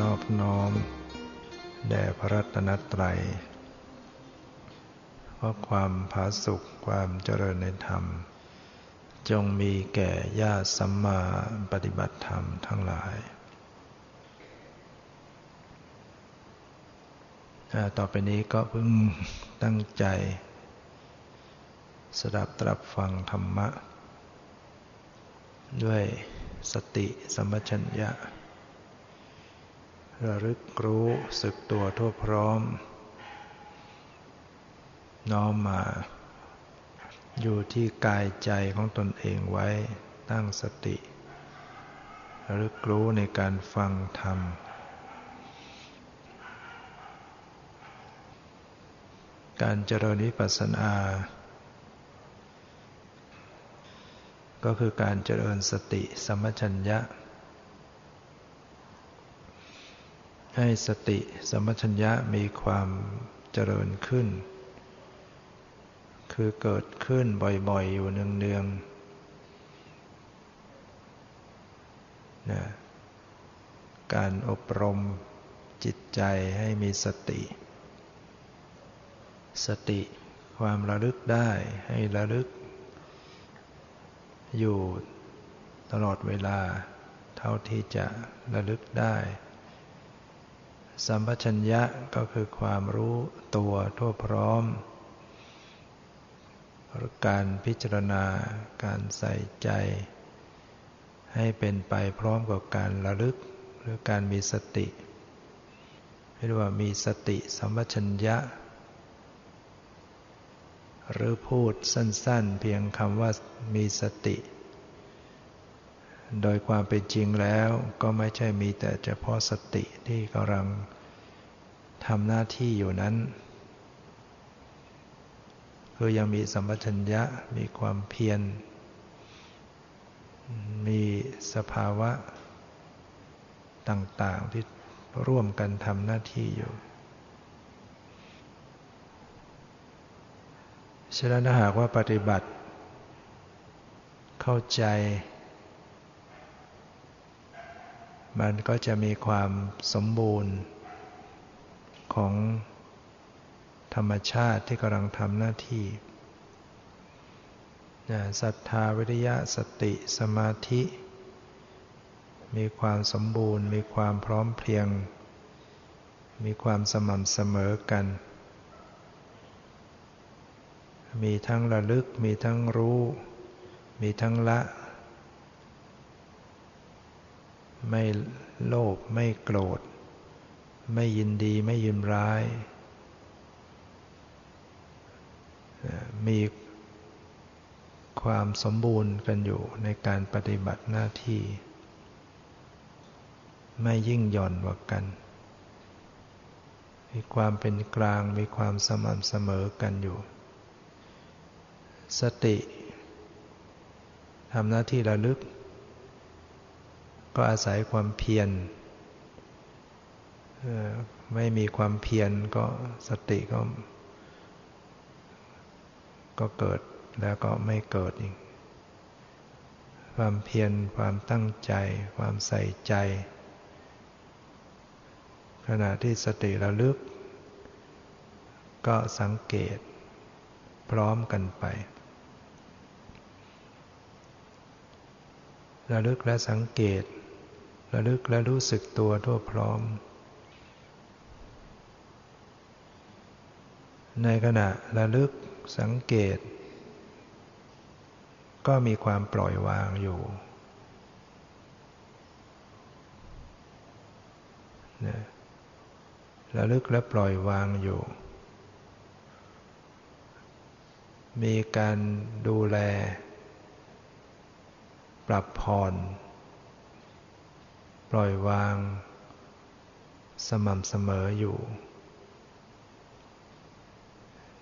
นอบน้อม แด่พระรัตนตรัยเพราะความผาสุขความเจริญในธรรม จงมีแก่ญาติสัมมาปฏิบัติธรรมทั้งหลาย ต่อไปนี้ก็เพิ่งตั้งใจสดับตรับฟังธรรมะ ด้วยสติสมัชัญญะ ระลึกรู้สึกตัวทั่วพร้อม น้อมมา อยู่ที่กายใจของตนเองไว้ตั้งสติระลึกรู้ในการฟังธรรม การเจริญวิปัสสนา ก็คือการเจริญสติสมัชัญญะ ให้สติสมัชัญญะมีความเจริญขึ้น คือเกิดขึ้นบ่อยๆ อยู่เนืองๆนะการอบรมจิตใจให้มีสติ สติความระลึกได้ให้ระลึก อยู่ตลอดเวลา เท่าที่จะระลึกได้ สัมปชัญญะก็คือความรู้ตัวทั่วพร้อม การพิจารณา การใส่ใจ ให้เป็นไปพร้อมกับการระลึก หรือการมีสติเรียกว่ามีสติสัมปชัญญะ หรือพูดสั้นๆ เพียงคำว่ามีสติ โดยความเป็นจริงแล้วก็ไม่ใช่มีแต่เฉพาะสติที่กำลังทำหน้าที่อยู่นั้น คือยังมีสัมปชัญญะมีความเพียร มีสภาวะต่างๆที่ร่วมกันทำหน้าที่อยู่ ฉะนั้นถ้าหากว่าปฏิบัติ เข้าใจ มันก็จะมีความสมบูรณ์ ของธรรมชาติที่กำลังทำหน้าที่ศรัทธาวิริยะสติสมาธิ มีความสมบูรณ์ มีความพร้อมเพรียง มีความสม่ำเสมอกัน มีทั้งระลึก มีทั้งรู้ มีทั้งละ ไม่โลภไม่โกรธ ไม่ยินดีไม่ยินร้าย มีความสมบูรณ์กันอยู่ในการปฏิบัติหน้าที่ ไม่ยิ่งหย่อนกว่ากัน มีความเป็นกลางมีความสม่ำเสมอกันอยู่ สติทำหน้าที่ระลึก ก็อาศัยความเพียรไม่มีความเพียรก็สติก็ ก็เกิดแล้วก็ไม่เกิดอีก ความเพียรความตั้งใจ ความใส่ใจ ขณะที่สติระลึก ก็สังเกต พร้อมกันไประลึกและสังเกต ระลึกและรู้สึกตัวทั่วพร้อม ในขณะระลึกสังเกต ก็มีความปล่อยวางอยู่ระลึกและปล่อยวางอยู่ มีการดูแล ปรับผ่อน ปล่อยวาง สม่ำเสมออยู่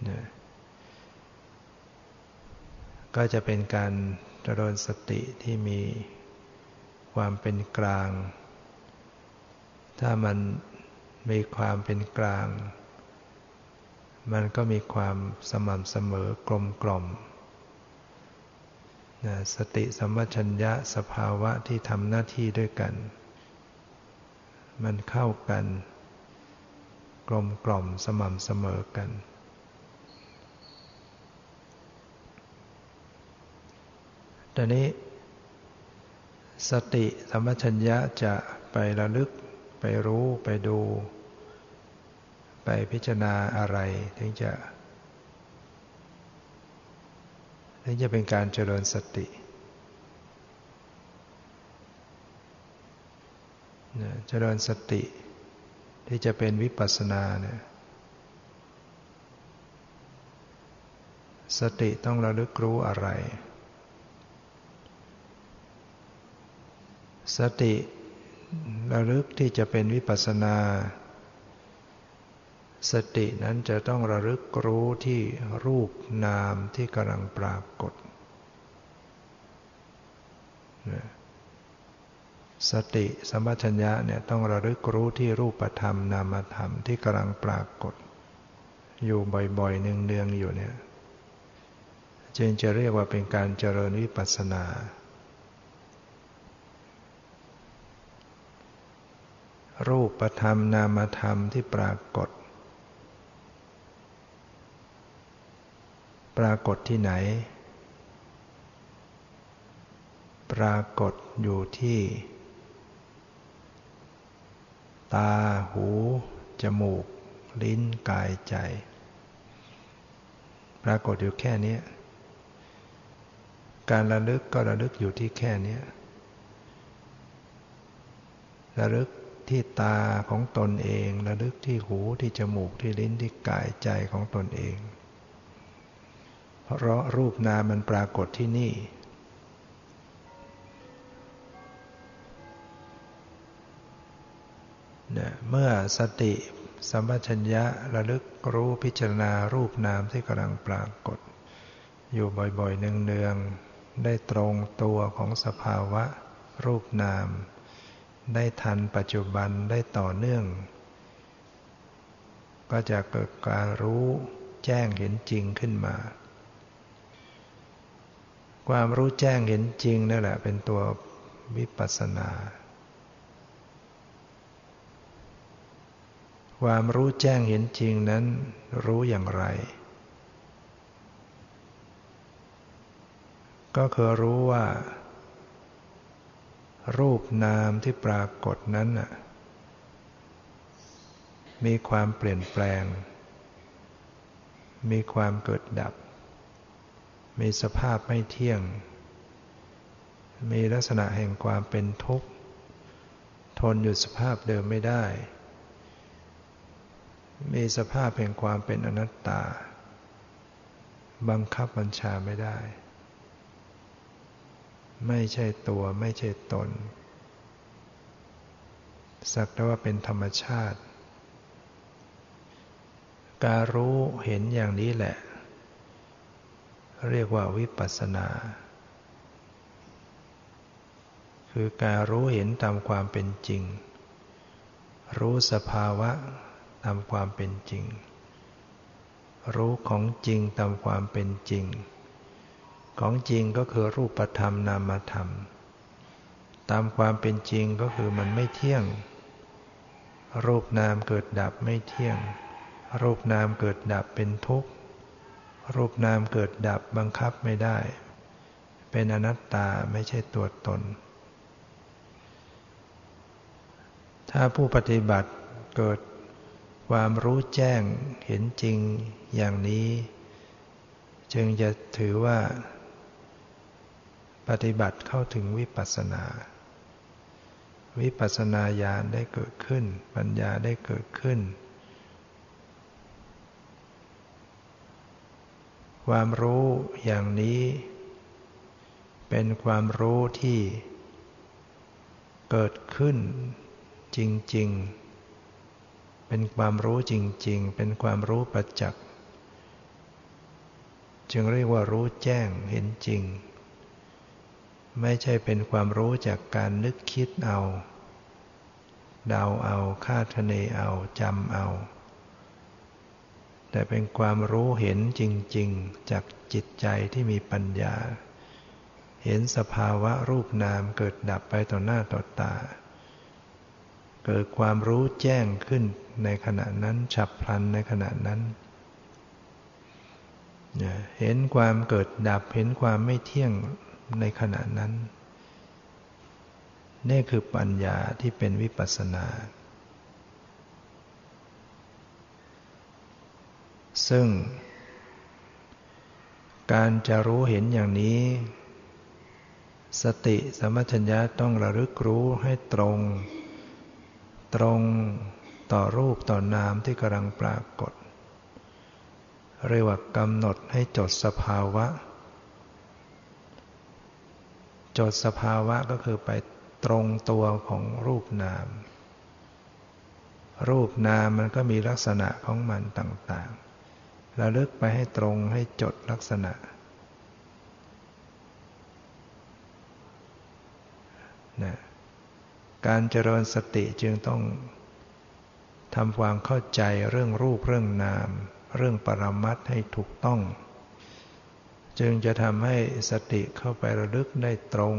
นะก็จะเป็นการเจริญสติที่มีความเป็นกลาง ถ้ามันมีความเป็นกลาง มันก็มีความสม่ำเสมอกลมกล่อมสติสัมปชัญญะสภาวะที่ทำหน้าที่ด้วยกัน มันเข้ากัน กลมกล่อมสม่ำเสมอกัน ตอนนี้ สติสัมปชัญญะจะไประลึกไปรู้ไปดู ไปพิจารณาอะไรถึงจะถึงจะเป็นการเจริญสติ เจริญสติ ที่จะเป็นวิปัสสนาเนี่ยสติต้องระลึกรู้อะไร สติระลึกที่จะเป็นวิปัสสนา สตินั้นจะต้องระลึกรู้ที่รูปนามที่กำลังปรากฏ สติสมัชัญญะเนี่ยต้องระลึกรู้ที่รูปธรรมนามธรรมที่กำลังปรากฏ อยู่บ่อยๆเนืองๆอยู่เนี่ยจึงจะเรียกว่าเป็นการเจริญวิปัสสนา รูปธรรมนามธรรมที่ปรากฏ ปรากฏที่ไหน ปรากฏอยู่ที่ ตา หู จมูก ลิ้น กาย ใจ ปรากฏอยู่แค่นี้ การระลึกก็ระลึกอยู่ที่แค่นี้ ระลึกที่ตาของตนเอง ระลึกที่หู ที่จมูก ที่ลิ้น ที่กาย ใจของตนเอง เพราะรูปนามมันปรากฏที่นี่ เมื่อสติสัมปชัญญะระลึกรู้พิจารณารูปนามที่กำลังปรากฏ อยู่บ่อยๆเนืองๆได้ตรงตัวของสภาวะรูปนาม ได้ทันปัจจุบันได้ต่อเนื่อง ก็จะเกิดการรู้แจ้งเห็นจริงขึ้นมา ความรู้แจ้งเห็นจริงนั่นแหละเป็นตัววิปัสสนา ความรู้แจ้งเห็นจริงนั้นรู้อย่างไร ก็คือรู้ว่า รูปนามที่ปรากฏนั้นมีความเปลี่ยนแปลง มีความเกิดดับ มีสภาพไม่เที่ยง มีลักษณะแห่งความเป็นทุกข์ ทนอยู่สภาพเดิมไม่ได้ มีสภาพแห่งความเป็นอนัตตา บังคับบัญชาไม่ได้ ไม่ใช่ตัวไม่ใช่ตน สักแต่ว่าเป็นธรรมชาติ การรู้เห็นอย่างนี้แหละ เรียกว่าวิปัสสนา คือการรู้เห็นตามความเป็นจริง รู้สภาวะ ตามความเป็นจริง รู้ของจริงตามความเป็นจริง ของจริงก็คือรูปธรรมนามธรรม ตามความเป็นจริงก็คือมันไม่เที่ยง รูปนามเกิดดับไม่เที่ยง รูปนามเกิดดับเป็นทุกข์ รูปนามเกิดดับบังคับไม่ได้ เป็นอนัตตาไม่ใช่ตัวตนถ้าผู้ปฏิบัติเกิด ความรู้แจ้งเห็นจริงอย่างนี้ จึงจะถือว่า ปฏิบัติเข้าถึงวิปัสสนา วิปัสสนาญาณได้เกิดขึ้น ปัญญาได้เกิดขึ้น ความรู้อย่างนี้ เป็นความรู้ที่เกิดขึ้นจริง ๆ เป็นความรู้จริง ๆ เป็นความรู้ประจักษ์จึงเรียกว่ารู้แจ้งเห็นจริง ไม่ใช่เป็นความรู้จากการนึกคิดเอาเดาเอาคาดคะเนเอาจำเอา แต่เป็นความรู้เห็นจริง ๆ จากจิตใจที่มีปัญญา เห็นสภาวะรูปนามเกิดดับไปต่อหน้าต่อตา เกิดความรู้แจ้งขึ้นในขณะนั้นฉับพลันในขณะนั้น เห็นความเกิดดับเห็นความไม่เที่ยงในขณะนั้น นี่คือปัญญาที่เป็นวิปัสสนา ซึ่ง การจะรู้เห็นอย่างนี้ สติสมัชัญญะต้องระลึกรู้ให้ตรง ตรงต่อรูปต่อนามที่กำลังปรากฏ เรียกว่ากำหนดให้จดสภาวะ จดสภาวะก็คือไปตรงตัวของรูปนาม รูปนามมันก็มีลักษณะของมันต่างๆระลึกไปให้ตรงให้จดลักษณะนะ การเจริญสติจึงต้องทำความเข้าใจเรื่องรูปเรื่องนาม เรื่องปรมัตให้ถูกต้อง จึงจะทำให้สติเข้าไประลึกได้ตรง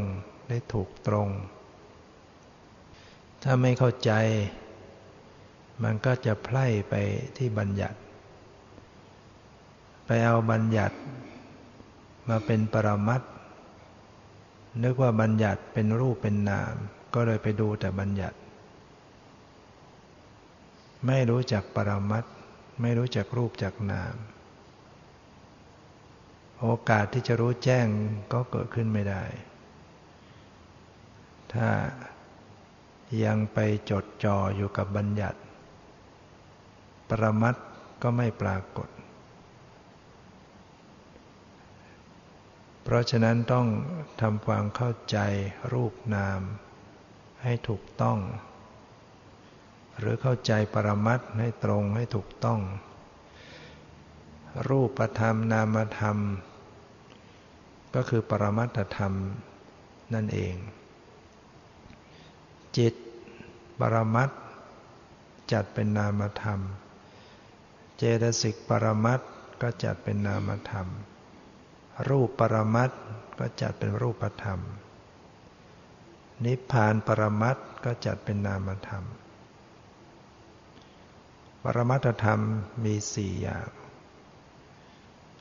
ได้ถูกตรง ถ้าไม่เข้าใจ มันก็จะไพล่ไปที่บัญญัติ ไปเอาบัญญัติมาเป็นปรมัตถนึกว่าบัญญัติเป็นรูปเป็นนาม ก็เลยไปดูแต่บัญญัติ ไม่รู้จักปรมัตไม่รู้จักรูปจักนาม โอกาสที่จะรู้แจ้งก็เกิดขึ้นไม่ได้ ถ้ายังไปจดจ่ออยู่กับบัญญัติ ปรมัตก็ไม่ปรากฏ เพราะฉะนั้นต้องทำความเข้าใจรูปนาม ให้ถูกต้อง หรือเข้าใจปรมัตให้ตรงให้ถูกต้อง รูปธรรมนามธรรม ก็คือปรมัตธรรมนั่นเอง จิตปรมัตจัดเป็นนามธรรม เจตสิกปรมัตก็จัดเป็นนามธรรม รูปปรมัตก็จัดเป็นรูปธรรม นิพพานปรมัตก็จัดเป็นนามธรรม ปรมัตธรรมมีสี่อย่าง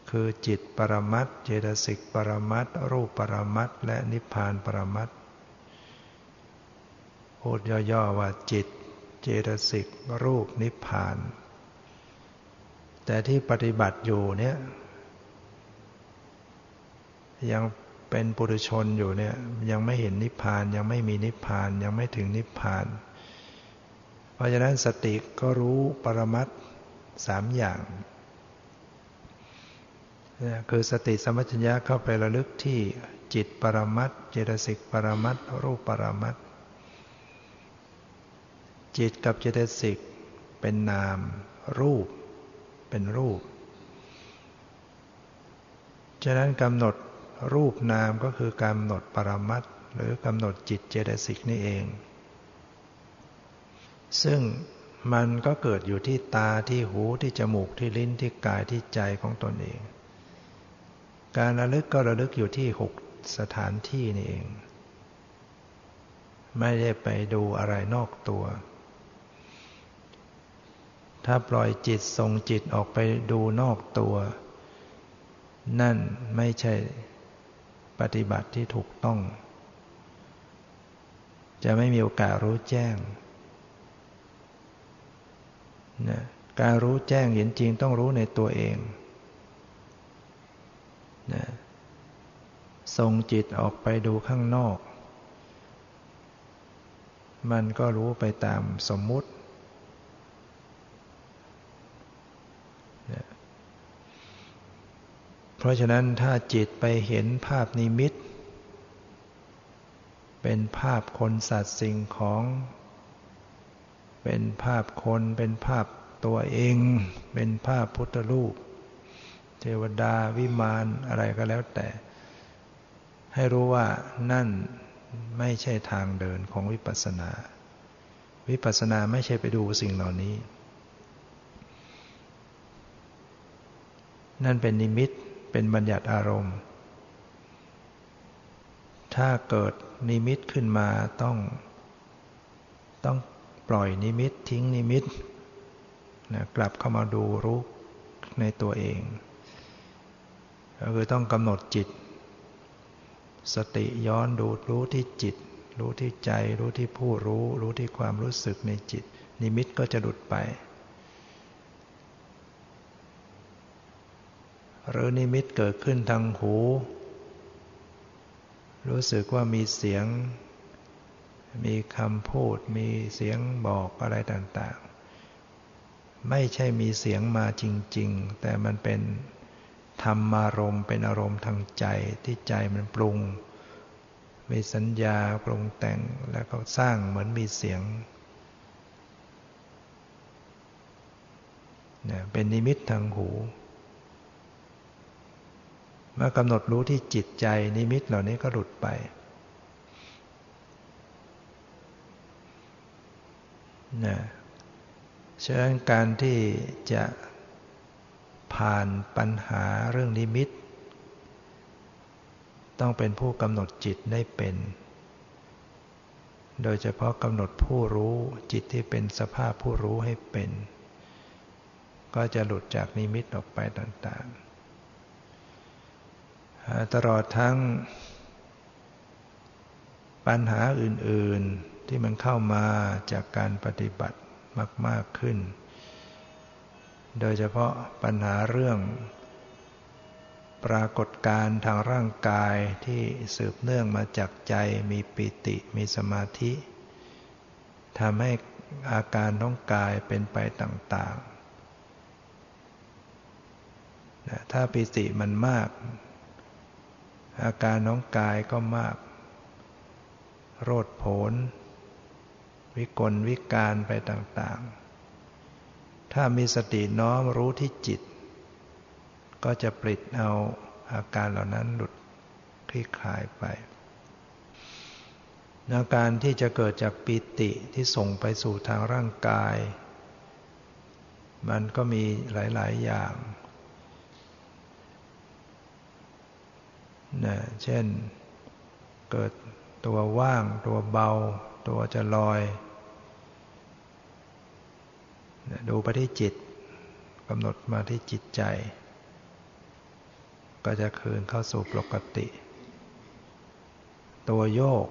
คือจิตปรมัตเจตสิกปรมัตรูปปรมัตและนิพพานปรมัตพูดย่อๆว่าจิต เจตสิกรูปนิพพาน แต่ที่ปฏิบัติอยู่เนี่ยยัง เป็นปุถุชนอยู่เนี่ยยังไม่เห็นนิพพานยังไม่มีนิพพานยังไม่ถึงนิพพาน เพราะฉะนั้นสติก็รู้ปรมัตสามอย่างคือสติสมัชัญญะเข้าไประลึกที่จิตปรมัตเจตสิกปรมัตรูปปรมัตจิตกับเจตสิกเป็นนาม รูป เป็นรูป ฉะนั้นกำหนด รูปนามก็คือกำหนดปรมัตหรือกำหนดจิตเจตสิกนี่เอง ซึ่งมันก็เกิดอยู่ที่ตาที่หูที่จมูกที่ลิ้นที่กายที่ใจของตนเอง การระลึกก็ระลึกอยู่ที่หกสถานที่นี่เอง ไม่ได้ไปดูอะไรนอกตัว ถ้าปล่อยจิตส่งจิตออกไปดูนอกตัว นั่นไม่ใช่ ปฏิบัติที่ถูกต้อง จะไม่มีโอกาสรู้แจ้งนะการรู้แจ้งเห็นจริงต้องรู้ในตัวเองนะส่งจิตออกไปดูข้างนอก มันก็รู้ไปตามสมมุติ เพราะฉะนั้นถ้าจิตไปเห็นภาพนิมิต เป็นภาพคนสัตว์สิ่งของ เป็นภาพคนเป็นภาพตัวเอง เป็นภาพพุทธรูป เทวดาวิมานอะไรก็แล้วแต่ ให้รู้ว่านั่นไม่ใช่ทางเดินของวิปัสสนา วิปัสสนาไม่ใช่ไปดูสิ่งเหล่านี้ นั่นเป็นนิมิต เป็นบัญญัติอารมณ์ ถ้าเกิดนิมิตขึ้นมาต้อง ต้องปล่อยนิมิตทิ้งนิมิตนะกลับเข้ามาดูรู้ในตัวเอง ก็คือต้องกำหนดจิต สติย้อนดูรู้ที่จิต รู้ที่ใจ รู้ที่ผู้รู้ รู้ที่ความรู้สึกในจิต นิมิตก็จะหลุดไป หรือนิมิตเกิดขึ้นทางหู รู้สึกว่ามีเสียง มีคำพูด มีเสียงบอกอะไรต่างๆ ไม่ใช่มีเสียงมาจริง ๆ แต่มันเป็นธรรมารมณ์เป็นอารมณ์ทางใจที่ใจมันปรุง มีสัญญาปรุงแต่งแล้วก็สร้างเหมือนมีเสียงเนี่ยเป็นนิมิตทางหู เมื่อกำหนดรู้ที่จิตใจนิมิตเหล่านี้ก็หลุดไป นะฉะนั้นการที่จะผ่านปัญหาเรื่องนิมิต ต้องเป็นผู้กำหนดจิตได้เป็น โดยเฉพาะกำหนดผู้รู้จิตที่เป็นสภาพผู้รู้ให้เป็น ก็จะหลุดจากนิมิตออกไปต่างๆ ตลอดทั้งปัญหาอื่น ๆ ที่มันเข้ามาจากการปฏิบัติมาก ๆ ขึ้น โดยเฉพาะปัญหาเรื่อง ปรากฏการทางร่างกายที่สืบเนื่องมาจากใจมีปิติมีสมาธิทำให้อาการของกายเป็นไปต่าง ๆ ถ้าปิติมันมาก อาการของกายก็มาก โรดโผน วิกลวิการไปต่างๆ ถ้ามีสติน้อมรู้ที่จิต ก็จะปลิดเอาอาการเหล่านั้นหลุดคลี่คลายไป อาการที่จะเกิดจากปิติที่ส่งไปสู่ทางร่างกาย มันก็มีหลาย ๆ อย่าง นะเช่น เกิดตัวว่าง ตัวเบา ตัวจะลอยดูไปที่จิตกำหนดมาที่จิตใจ ก็จะคืนเข้าสู่ปกติ ตัวโยก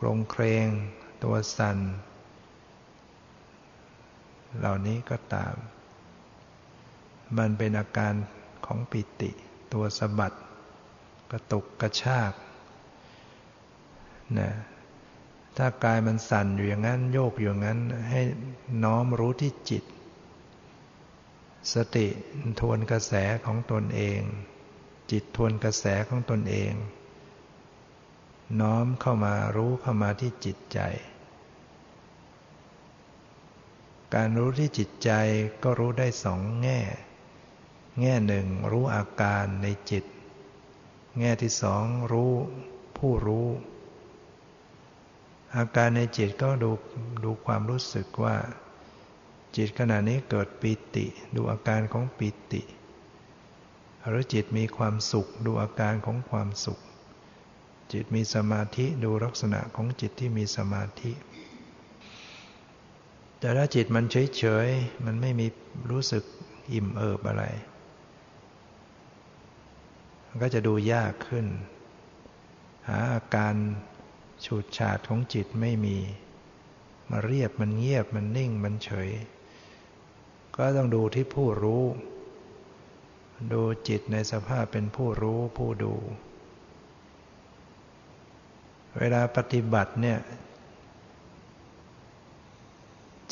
กลงเครง ตัวสัน่นเหล่านี้ก็ตาม มันเป็นอาการของปิติ ตัวสะบัด กระตุกกระชากนะถ้ากายมันสั่นอยู่อย่างนั้น โยกอยู่อย่างนั้น ให้น้อมรู้ที่จิต สติทวนกระแสของตนเอง จิตทวนกระแสของตนเอง น้อมเข้ามารู้เข้ามาที่จิตใจ การรู้ที่จิตใจก็รู้ได้สองแง่ แง่หนึ่งรู้อาการในจิต แง่ที่สองรู้ผู้รู้ อาการในจิตก็ดูดูความรู้สึกว่า จิตขณะนี้เกิดปิติ ดูอาการของปิติ หรือจิตมีความสุข ดูอาการของความสุข จิตมีสมาธิดูลักษณะของจิตที่มีสมาธิ แต่ถ้าจิตมันเฉยๆมันไม่มีรู้สึกอิ่มเอิบอะไร ก็จะดูยากขึ้น หาอาการฉูดฉาดของจิตไม่มี มาเรียบมันเงียบมันนิ่งมันเฉย ก็ต้องดูที่ผู้รู้ ดูจิตในสภาพเป็นผู้รู้ผู้ดู เวลาปฏิบัติเนี่ย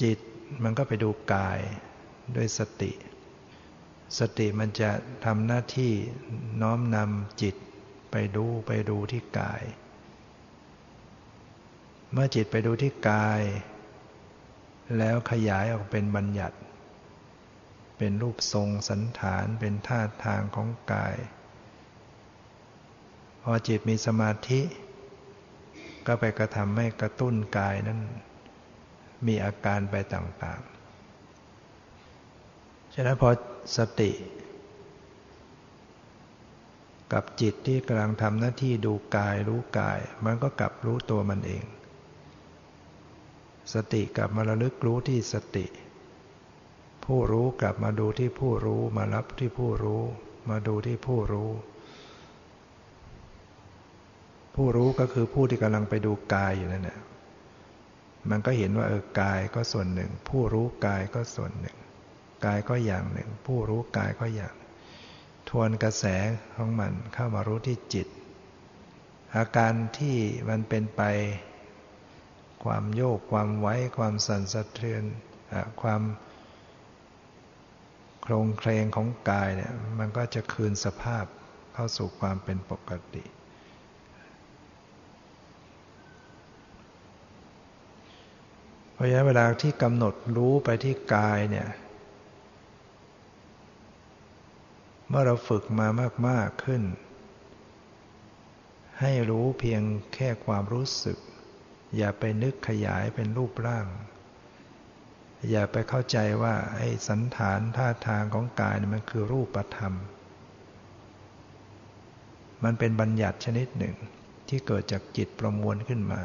จิตมันก็ไปดูกายด้วยสติ สติมันจะทำหน้าที่น้อมนำจิตไปดูไปดูที่กาย เมื่อจิตไปดูที่กาย แล้วขยายออกเป็นบัญญัติ เป็นรูปทรงสันฐานเป็นท่าทางของกาย พอจิตมีสมาธิ ก็ไปกระทำให้กระตุ้นกายนั้น มีอาการไปต่างๆ ฉะนั้นพอ สติ กับจิตที่กำลังทำหน้าที่ดูกายรู้กาย มันก็กลับรู้ตัวมันเอง สติกลับมาระลึกรู้ที่สติ ผู้รู้กลับมาดูที่ผู้รู้มารับที่ผู้รู้ มาดูที่ผู้รู้ ผู้รู้ก็คือผู้ที่กำลังไปดูกายอยู่นั่นแหละมันก็เห็นว่าเออกายก็ส่วนหนึ่ง ผู้รู้กายก็ส่วนหนึ่ง กายก็อย่างหนึ่ง ผู้รู้กายก็อย่าง ทวนกระแสของมันเข้ามารู้ที่จิต อาการที่มันเป็นไป ความโยกความไว้ ความสั่นสะเทือนความโครงเคลงของกายเนี่ยมันก็จะคืนสภาพเข้าสู่ความเป็นปกติเพราะฉะนั้นเวลาที่กำหนดรู้ไปที่กายเนี่ย เมื่อเราฝึกมามาก ๆ ขึ้น ให้รู้เพียงแค่ความรู้สึก อย่าไปนึกขยายเป็นรูปร่าง อย่าไปเข้าใจว่าไอ้สันฐานท่าทางของกายมันคือรูปธรรม มันเป็นบัญญัติชนิดหนึ่งที่เกิดจากจิตประมวลขึ้นมา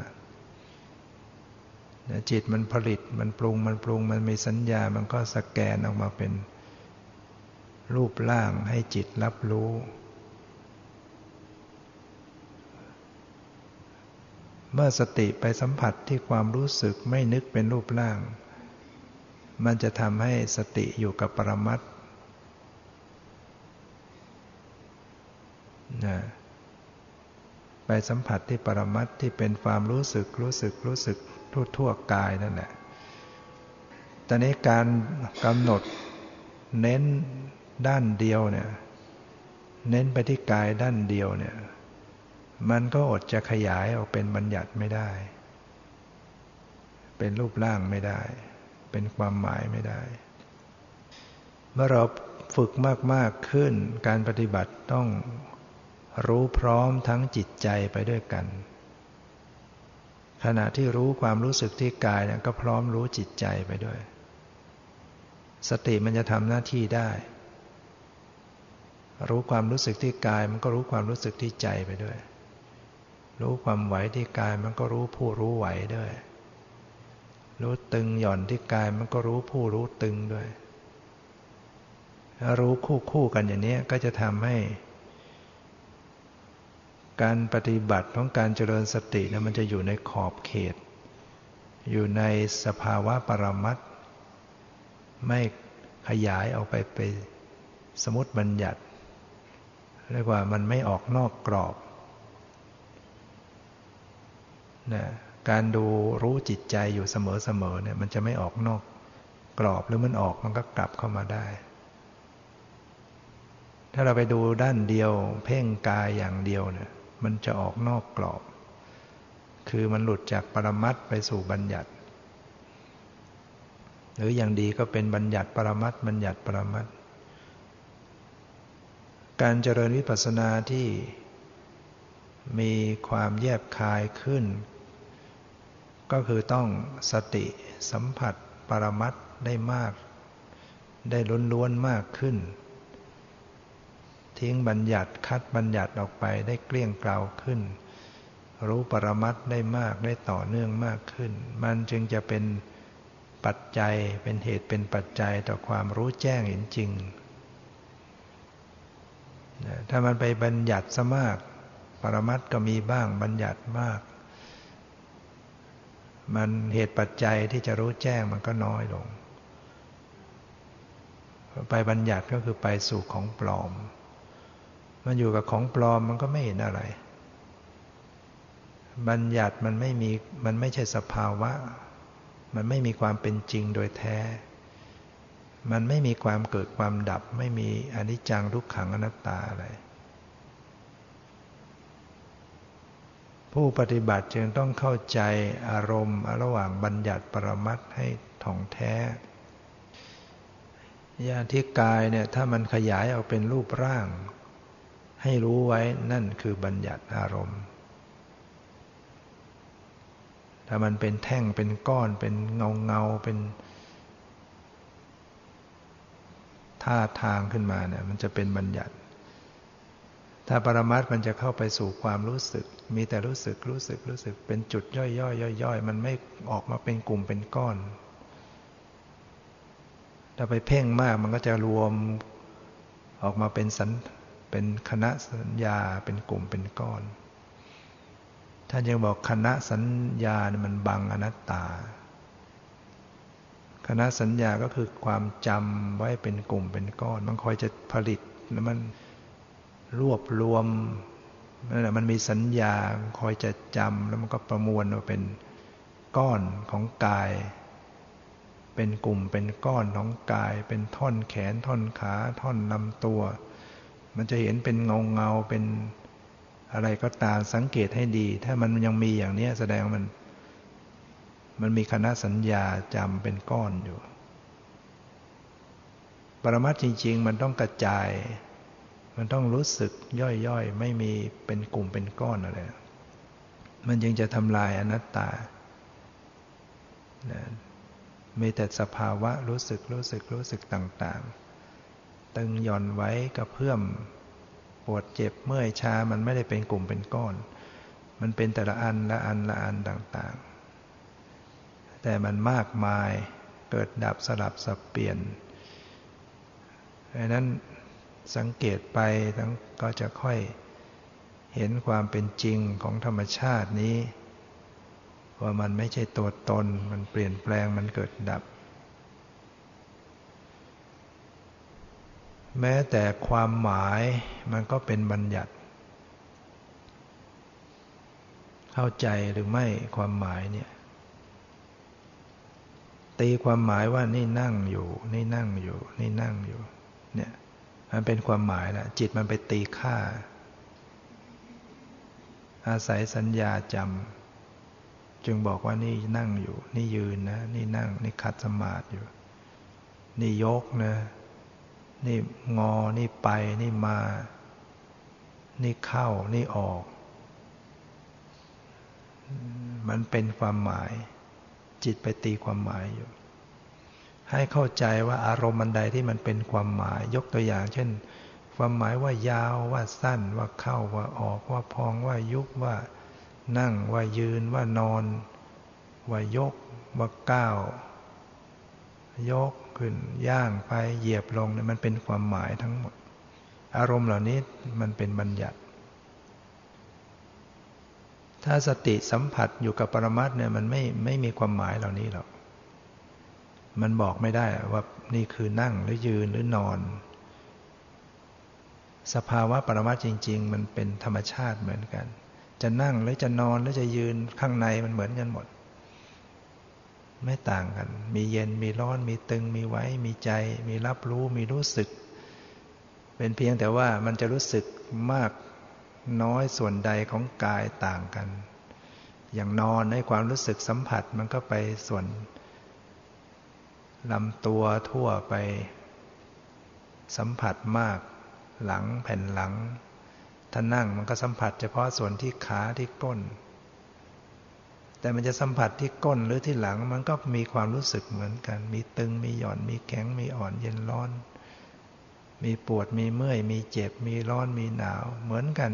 จิตมันผลิตมันปรุงมันปรุงมันมีสัญญามันก็สแกนออกมาเป็น รูปร่างให้จิตรับรู้ เมื่อสติไปสัมผัสที่ความรู้สึกไม่นึกเป็นรูปร่าง มันจะทำให้สติอยู่กับปรมัตนะไปสัมผัสที่ปรมัตที่เป็นความรู้สึกรู้สึกรู้สึกทั่วทั่วกายนั่นแหละ ตอนนี้การกำหนดเน้น ด้านเดียวเนี่ย เน้นไปที่กายด้านเดียวเนี่ย มันก็อดจะขยายออกเป็นบัญญัติไม่ได้ เป็นรูปร่างไม่ได้ เป็นความหมายไม่ได้ เมื่อเราฝึกมาก ๆ ขึ้น การปฏิบัติต้องรู้พร้อมทั้งจิตใจไปด้วยกัน ขณะที่รู้ความรู้สึกที่กายเนี่ยก็พร้อมรู้จิตใจไปด้วย สติมันจะทำหน้าที่ได้ รู้ความรู้สึกที่กายมันก็รู้ความรู้สึกที่ใจไปด้วย รู้ความไหวที่กายมันก็รู้ผู้รู้ไหวด้วย รู้ตึงหย่อนที่กายมันก็รู้ผู้รู้ตึงด้วย รู้คู่คู่กันอย่างนี้ก็จะทำให้ การปฏิบัติของการเจริญสตินะมันจะอยู่ในขอบเขต อยู่ในสภาวะปรมัตไม่ขยายออกไปไปสมมติบัญญัติ เรียกว่ามันไม่ออกนอกกรอบนะการดูรู้จิตใจอยู่เสมอๆเนี่ยมันจะไม่ออกนอกกรอบหรือมันออกมันก็กลับเข้ามาได้ ถ้าเราไปดูด้านเดียว เพ่งกายอย่างเดียวเนี่ยมันจะออกนอกกรอบ คือมันหลุดจากปรมัตไปสู่บัญญัติ หรืออย่างดีก็เป็นบัญญัติปรมัตบัญญัติปรมัต การเจริญวิปัสสนาที่มีความแยบคายขึ้น ก็คือต้องสติสัมผัสปรมัตได้มาก ได้ล้นล้วนมากขึ้น ทิ้งบัญญัติคัดบัญญัติออกไปได้เกลี้ยงเกลาขึ้น รู้ปรมัตได้มากได้ต่อเนื่องมากขึ้น มันจึงจะเป็นปัจจัยเป็นเหตุเป็นปัจจัยต่อความรู้แจ้งเห็นจริง ถ้ามันไปบัญญัติซะมาก ปรมัตก็มีบ้างบัญญัติมาก มันเหตุปัจจัยที่จะรู้แจ้งมันก็น้อยลง ไปบัญญัติก็คือไปสู่ของปลอม มันอยู่กับของปลอมมันก็ไม่เห็นอะไร บัญญัติมันไม่มีมันไม่ใช่สภาวะ มันไม่มีความเป็นจริงโดยแท้ มันไม่มีความเกิดความดับ ไม่มีอนิจจังทุกขังอนัตตาอะไร ผู้ปฏิบัติจึงต้องเข้าใจอารมณ์ ระหว่างบัญญัติปรมัตให้ถ่องแท้ยาที่กายเนี่ยถ้ามันขยายออกเป็นรูปร่าง ให้รู้ไว้นั่นคือบัญญัติอารมณ์ ถ้ามันเป็นแท่งเป็นก้อนเป็นเงาเงาเป็น ท่าทางขึ้นมาเนี่ยมันจะเป็นบัญญัติ ถ้าปรมัตมันจะเข้าไปสู่ความรู้สึก มีแต่รู้สึกรู้สึกรู้สึก เป็นจุดย่อยย่อยย่อยมันไม่ออกมาเป็นกลุ่มเป็นก้อน ถ้าไปเพ่งมากมันก็จะรวมออกมาเป็นสันเป็นคณะสัญญาเป็นกลุ่มเป็นก้อนท่านยังบอกคณะสัญญาเนี่ยมันบังอนัตตา คณะสัญญาก็คือความจำไว้เป็นกลุ่มเป็นก้อน มันคอยจะผลิตแล้วมันรวบรวมนั่นแหละมันมีสัญญาคอยจะจำแล้วมันก็ประมวลมาเป็นก้อนของกาย เป็นกลุ่มเป็นก้อนของกาย เป็นท่อนแขนท่อนขาท่อนลำตัว มันจะเห็นเป็นเงาเงาเป็นอะไรก็ตามสังเกตให้ดี ถ้ามันยังมีอย่างนี้แสดงมัน มันมีคณะสัญญาจำเป็นก้อนอยู่ ปรมัตจริง ๆ มันต้องกระจาย มันต้องรู้สึกย่อยๆ ไม่มีเป็นกลุ่มเป็นก้อนอะไร มันยังจะทำลายอนัตตา มีแต่สภาวะรู้สึกรู้สึกรู้สึกต่าง ๆ ตึงหย่อนไว้กับเพื่อมปวดเจ็บเมื่อยชา มันไม่ได้เป็นกลุ่มเป็นก้อน มันเป็นแต่ละอันละอันละอันต่าง ๆ แต่มันมากมายเกิดดับสลับสับเปลี่ยนดังนั้นสังเกตไปทั้งก็จะค่อยเห็นความเป็นจริงของธรรมชาตินี้ ว่ามันไม่ใช่ตัวตน มันเปลี่ยนแปลงมันเกิดดับ แม้แต่ความหมายมันก็เป็นบัญญัติ เข้าใจหรือไม่ความหมายเนี่ย ตีความหมายว่านี่นั่งอยู่ นี่นั่งอยู่ นี่นั่งอยู่ เนี่ย มันเป็นความหมายแหละจิตมันไปตีค่า อาศัยสัญญาจำจึงบอกว่านี่นั่งอยู่ นี่ยืนนะ นี่นั่ง นี่ขัดสมาธิอยู่ นี่ยกนะ นี่งอ นี่ไป นี่มา นี่เข้า นี่ออก มันเป็นความหมาย จิตไปตีความหมายอยู่ ให้เข้าใจว่าอารมณ์มันใดที่มันเป็นความหมาย ยกตัวอย่าง เช่น ความหมายว่ายาวว่าสั้นว่าเข้าว่าออกว่าพองว่ายุบว่านั่งว่ายืนว่านอน ว่ายกว่าก้าวยกขึ้นย่างไปเหยียบลงเนี่ยมันเป็นความหมายทั้งหมด อารมณ์เหล่านี้มันเป็นบัญญัติ ถ้าสติสัมผัสอยู่กับปรมัตเนี่ยมันไม่ไม่มีความหมายเหล่านี้หรอก มันบอกไม่ได้ว่านี่คือนั่งหรือยืนหรือนอน สภาวะปรมัตจริง ๆ มันเป็นธรรมชาติเหมือนกัน จะนั่งหรือจะนอนหรือจะยืนข้างในมันเหมือนกันหมด ไม่ต่างกัน มีเย็นมีร้อนมีตึงมีไว้ มีใจ มีรับรู้มีรู้สึก เป็นเพียงแต่ว่ามันจะรู้สึกมาก น้อยส่วนใดของกายต่างกัน อย่างนอนในความรู้สึกสัมผัสมันก็ไปส่วนลำตัวทั่วไป สัมผัสมากหลังแผ่นหลัง ถ้านั่งมันก็สัมผัสเฉพาะส่วนที่ขาที่ก้น แต่มันจะสัมผัสที่ก้นหรือที่หลังมันก็มีความรู้สึกเหมือนกัน มีตึงมีหย่อนมีแข็งมีอ่อนเย็นร้อน มีปวดมีเมื่อย มีเจ็บ มีร้อนมีหนาว เหมือนกัน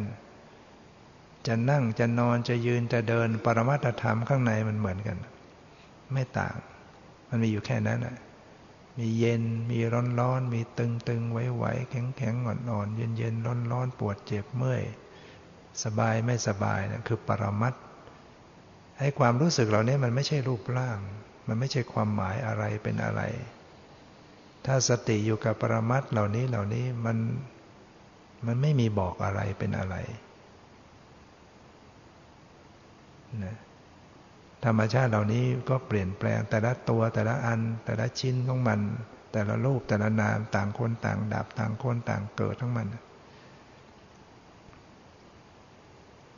จะนั่งจะนอนจะยืนจะเดินปรมัตธรรมข้างในมันเหมือนกัน ไม่ต่าง มันมีอยู่แค่นั้นอะมีเย็นมีร้อนร้อนมีตึงตึงไหวไหวแข็งแข็งอ่อนอ่อนเย็นเย็นร้อนร้อนปวดเจ็บเมื่อย สบายไม่สบายนะคือปรมัตให้ความรู้สึกเหล่านี้มันไม่ใช่รูปร่าง มันไม่ใช่ความหมายอะไรเป็นอะไร ถ้าสติอยู่กับปรมัตเหล่านี้เหล่านี้มันมันไม่มีบอกอะไรเป็นอะไรนะธรรมชาติเหล่านี้ก็เปลี่ยนแปลงแต่ละตัวแต่ละอัน แต่ละชิ้นของมัน แต่ละรูปแต่ละนามต่างคนต่างดับต่างคนต่างเกิดทั้งมัน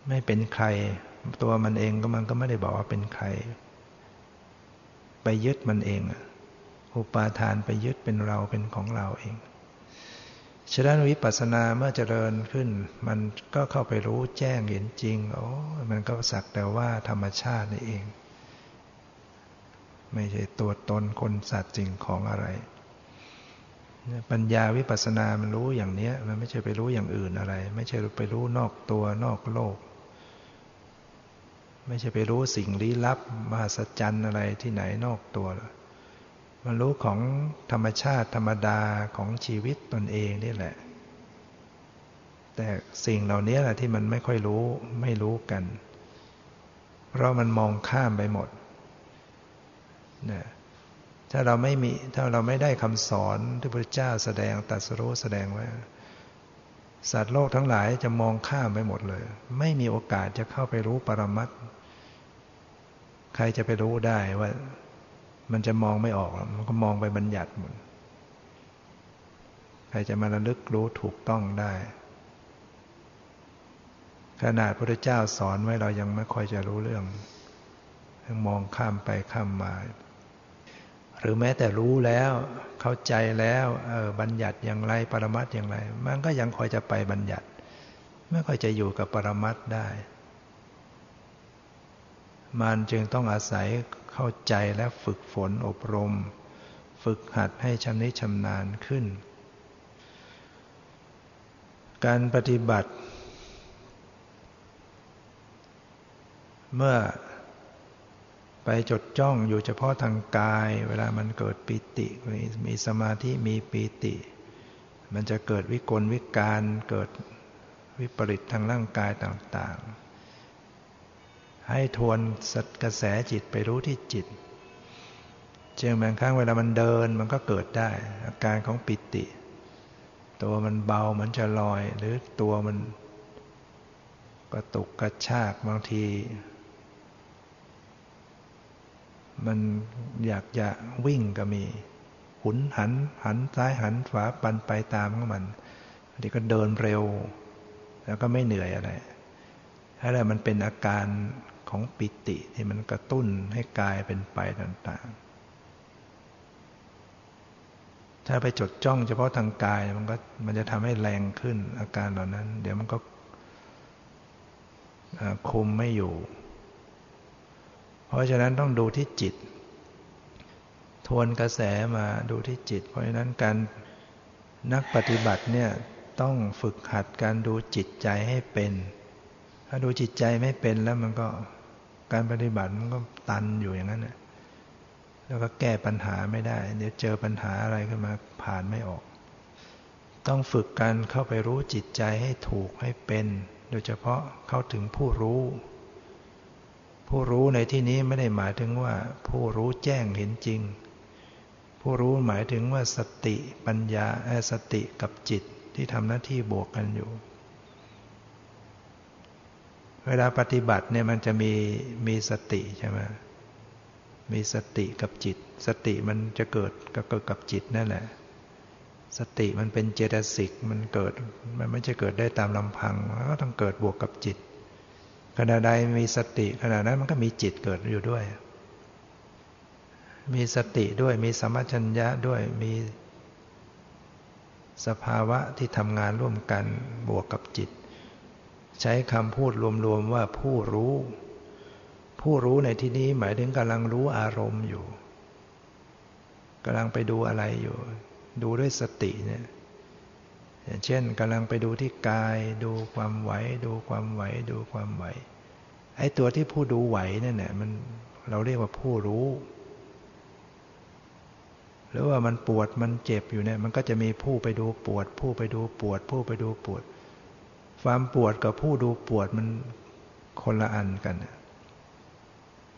ไม่เป็นใคร ตัวมันเองก็มันก็ไม่ได้บอกว่าเป็นใคร ไปยึดมันเองอุ อุปาทานไปยึดเป็นเราเป็นของเราเอง ฉะนั้นวิปัสสนาเมื่อเจริญขึ้น มันก็เข้าไปรู้แจ้งเห็นจริงโอ้มันก็สักแต่ว่าธรรมชาตินี่เอง ไม่ใช่ตัวตนคนสัตว์สิ่งของอะไร ปัญญาวิปัสสนามันรู้อย่างเนี้ย มันไม่ใช่ไปรู้อย่างอื่นอะไร ไม่ใช่ไปรู้นอกตัวนอกโลกไม่ใช่ไปรู้สิ่งลี้ลับมหัศจรรย์อะไรที่ไหนนอกตัว มันรู้ของธรรมชาติธรรมดาของชีวิตตนเองนี่แหละ แต่สิ่งเหล่านี้แหละที่มันไม่ค่อยรู้ไม่รู้กัน เพราะมันมองข้ามไปหมดนะถ้าเราไม่มีถ้าเราไม่ได้คำสอนที่พระเจ้าแสดงตัดสรู้แสดงไว้สัตว์โลกทั้งหลายจะมองข้ามไปหมดเลย ไม่มีโอกาสจะเข้าไปรู้ปรมัตใครจะไปรู้ได้ว่า มันจะมองไม่ออกมันก็มองไปบัญญัติหมดใครจะมาระลึกรู้ถูกต้องได้ ขนาดพระเจ้าสอนไว้เรายังไม่ค่อยจะรู้เรื่องยังมองข้ามไปข้ามมา หรือแม้แต่รู้แล้ว เข้าใจแล้วเออบัญญัติอย่างไรปรมัตอย่างไร มันก็ยังคอยจะไปบัญญัติ ไม่ค่อยจะอยู่กับปรมัตได้ มันจึงต้องอาศัย เข้าใจและฝึกฝนอบรม ฝึกหัดให้ชำนิชำนาญขึ้น การปฏิบัติ เมื่อไปจดจ้องอยู่เฉพาะทางกาย เวลามันเกิดปิติมีสมาธิมีปิติ มันจะเกิดวิกลวิการเกิดวิปริตทางร่างกายต่าง ๆ ให้ทวนสัตกระแสจิตไปรู้ที่จิตเช่นบางครั้งเวลามันเดินมันก็เกิดได้ อาการของปิติ ตัวมันเบามันจะลอย หรือตัวมันกระตุกกระชากบางที มันอยากจะวิ่งก็มี หุนหันหันซ้ายหันขวาปันไปตามของมันบางทีก็เดินเร็ว แล้วก็ไม่เหนื่อยอะไรอะไรมันเป็นอาการ ของปิติที่มันกระตุ้นให้กายเป็นไปต่างๆ ถ้าไปจดจ้องเฉพาะทางกายมันก็มันจะทำให้แรงขึ้นอาการเหล่านั้น เดี๋ยวมันก็คุมไม่อยู่ เพราะฉะนั้นต้องดูที่จิต ทวนกระแสมาดูที่จิต เพราะฉะนั้นการนักปฏิบัติเนี่ยต้องฝึกหัดการดูจิตใจให้เป็น ถ้าดูจิตใจไม่เป็นแล้วมันก็ การปฏิบัติมันก็ตันอยู่อย่างนั้นแล้วก็แก้ปัญหาไม่ได้ เดี๋ยวเจอปัญหาอะไรขึ้นมาผ่านไม่ออก ต้องฝึกการเข้าไปรู้จิตใจให้ถูกให้เป็น โดยเฉพาะเข้าถึงผู้รู้ ผู้รู้ในที่นี้ไม่ได้หมายถึงว่า ผู้รู้แจ้งเห็นจริง ผู้รู้หมายถึงว่าสติปัญญาสติกับจิตที่ทำหน้าที่บวกกันอยู่ เวลาปฏิบัติเนี่ยมันจะมีมีสติใช่ไหมมีสติกับจิต สติมันจะเกิดกับเกิดกับจิตนั่นแหละ สติมันเป็นเจตสิกมันเกิด มันไม่ใช่เกิดได้ตามลำพังมันก็ต้องเกิดบวกกับจิตขณะใดมีสติขณะนั้นมันก็มีจิตเกิดอยู่ด้วย มีสติด้วยมีสมัชัญญะด้วยมีสภาวะที่ทำงานร่วมกันบวกกับจิต ใช้คำพูดรวมๆว่าผู้รู้ ผู้รู้ในที่นี้หมายถึงกำลังรู้อารมณ์อยู่กำลังไปดูอะไรอยู่ ดูด้วยสติเนี่ยอย่างเช่นกำลังไปดูที่กาย ดูความไหว ดูความไหว ดูความไหวไอ้ตัวที่ผู้ดูไหวนั่นแหละมันเราเรียกว่าผู้รู้ หรือว่ามันปวดมันเจ็บอยู่เนี่ย มันก็จะมีผู้ไปดูปวด ผู้ไปดูปวด ผู้ไปดูปวด ความปวดกับผู้ดูปวดมันคนละอันกัน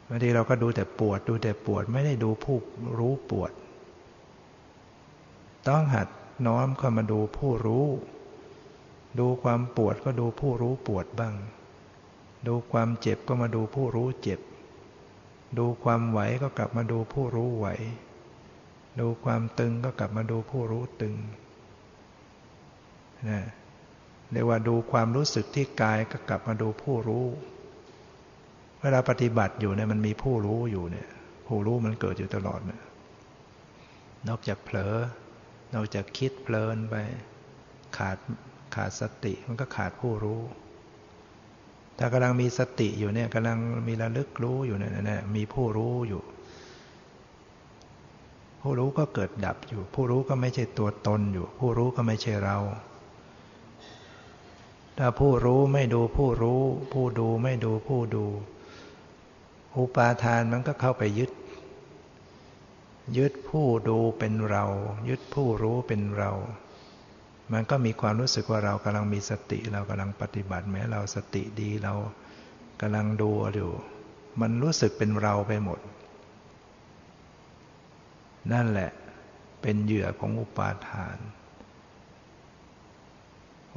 บางทีเราก็ดูแต่ปวด ดูแต่ปวดไม่ได้ดูผู้รู้ปวด ต้องหัดน้อมเข้ามาดูผู้รู้ ดูความปวดก็ดูผู้รู้ปวดบ้าง ดูความเจ็บก็มาดูผู้รู้เจ็บ ดูความไหวก็กลับมาดูผู้รู้ไหว ดูความตึงก็กลับมาดูผู้รู้ตึงนะ เรียกว่าดูความรู้สึกที่กายก็กลับมาดูผู้รู้ เวลาปฏิบัติอยู่เนี่ยมันมีผู้รู้อยู่เนี่ย ผู้รู้มันเกิดอยู่ตลอดเนี่ยนอกจากเผลอเราจะคิดเพลินไป ขาดขาดสติมันก็ขาดผู้รู้ ถ้ากำลังมีสติอยู่เนี่ยกำลังมีระลึกรู้อยู่เนี่ยนะมีผู้รู้อยู่ ผู้รู้ก็เกิดดับอยู่ ผู้รู้ก็ไม่ใช่ตัวตนอยู่ ผู้รู้ก็ไม่ใช่เรา ถ้าผู้รู้ไม่ดูผู้รู้ ผู้ดูไม่ดูผู้ดู อุปาทานมันก็เข้าไปยึด ยึดผู้ดูเป็นเรา ยึดผู้รู้เป็นเรา มันก็มีความรู้สึกว่าเรากำลังมีสติ เรากำลังปฏิบัติแม้เราสติดีเรากำลังดูอยู่ มันรู้สึกเป็นเราไปหมด นั่นแหละเป็นเหยื่อของอุปาทาน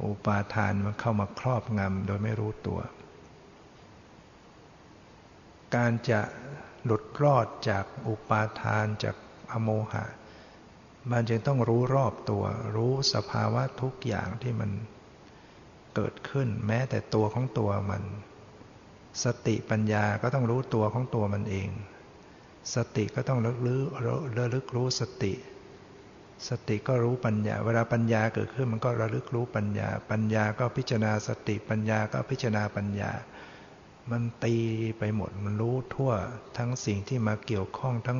อุปาทานมันเข้ามาครอบงำโดยไม่รู้ตัว การจะหลุดรอดจากอุปาทานจากอโมหะ มันจึงต้องรู้รอบตัว รู้สภาวะทุกอย่างที่มันเกิดขึ้น แม้แต่ตัวของตัวมัน สติปัญญาก็ต้องรู้ตัวของตัวมันเอง สติก็ต้องระลึกระลึกรู้สติ สติก็รู้ปัญญา เวลาปัญญาเกิดขึ้นมันก็ระลึกรู้ปัญญา ปัญญาก็พิจารณาสติปัญญาก็พิจารณาปัญญา มันตีไปหมดมันรู้ทั่วทั้งสิ่งที่มาเกี่ยวข้องทั้ง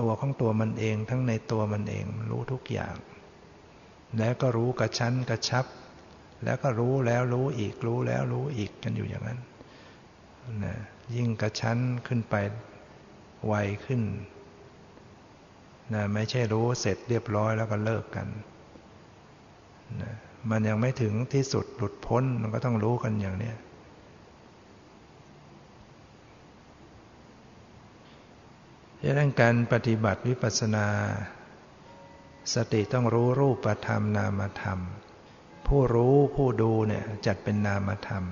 ตัวของตัวมันเอง ทั้งในตัวมันเองรู้ทุกอย่าง แล้วก็รู้กระชั้นกระชับ แล้วก็รู้แล้วรู้อีกรู้แล้วรู้อีกกันอยู่อย่างนั้นนะยิ่งกระชั้นขึ้นไปไวขึ้น นะไม่ใช่รู้เสร็จเรียบร้อยแล้วก็เลิกกันนะมันยังไม่ถึงที่สุดหลุดพ้นมันก็ต้องรู้กันอย่างนี้ดังนั้นการปฏิบัติวิปัสสนา สติต้องรู้รูปธรรมนามธรรม ผู้รู้ผู้ดูเนี่ยจัดเป็นนามธรรม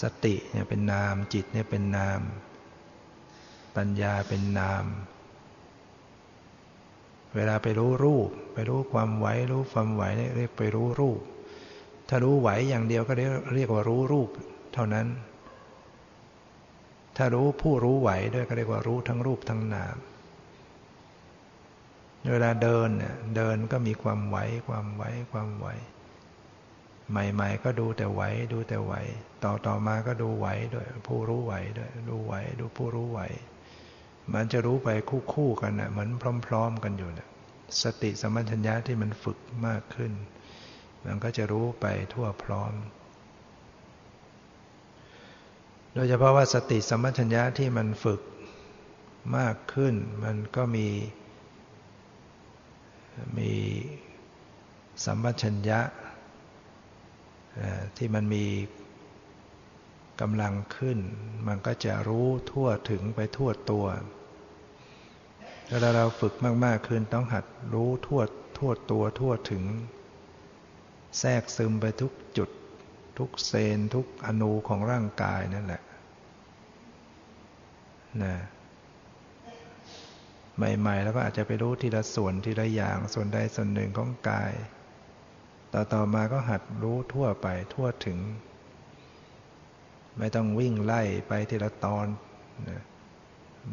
สติเนี่ยเป็นนามจิตเนี่ยเป็นนาม ปัญญาเป็นนาม เวลาไปรู้รูป ไปรู้ความไหวรู้ความไหวเรียกไปรู้รูป ถ้ารู้ไหวอย่างเดียวก็เรียกว่ารู้รูป เท่านั้น ถ้ารู้ผู้รู้ไหวด้วยก็เรียกว่ารู้ทั้งรูปทั้งนาม เวลาเดินเนี่ยเดินก็มีความไหวความไหวความไหว ใหม่ๆ ก็ดูแต่ไหวดูแต่ไหว ต่อต่อมาก็ดูไหวด้วย ผู้รู้ไหวด้วยดูไหวดูผู้รู้ไหว มันจะรู้ไปคู่ๆกันนะเหมือนพร้อม ๆ กันอยู่นะสติสมัชัญญะที่มันฝึกมากขึ้น มันก็จะรู้ไปทั่วพร้อม โดยเฉพาะว่าสติสมัชัญญะที่มันฝึกมากขึ้น มันก็มี มีสัมปชัญญะที่มันมี กำลังขึ้น มันก็จะรู้ทั่วถึงไปทั่วตัวเวลาเราฝึกมากๆขึ้นต้องหัดรู้ทั่วทั่วตัวทั่วถึง แทรกซึมไปทุกจุด ทุกเซนทุกอนูของร่างกายนั่นแหละนะใหม่ๆ แล้วก็อาจจะไปรู้ทีละส่วนทีละอย่าง ส่วนใดส่วนหนึ่งของกาย ต่อต่อมาก็หัดรู้ทั่วไปทั่วถึง ไม่ต้องวิ่งไล่ไปทีละตอนนะ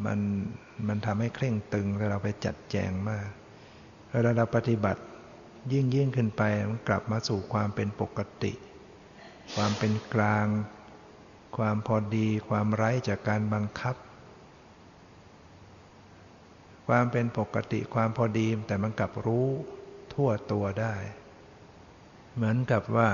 มันมันทำให้เคร่งตึงแล้วเราไปจัดแจงมากเวลาเราปฏิบัติยิ่งยิ่งขึ้นไปมันกลับมาสู่ความเป็นปกติ ความเป็นกลาง ความพอดี ความไร้จากการบังคับ ความเป็นปกติความพอดีแต่มันกลับรู้ทั่วตัวได้ เหมือนกับว่า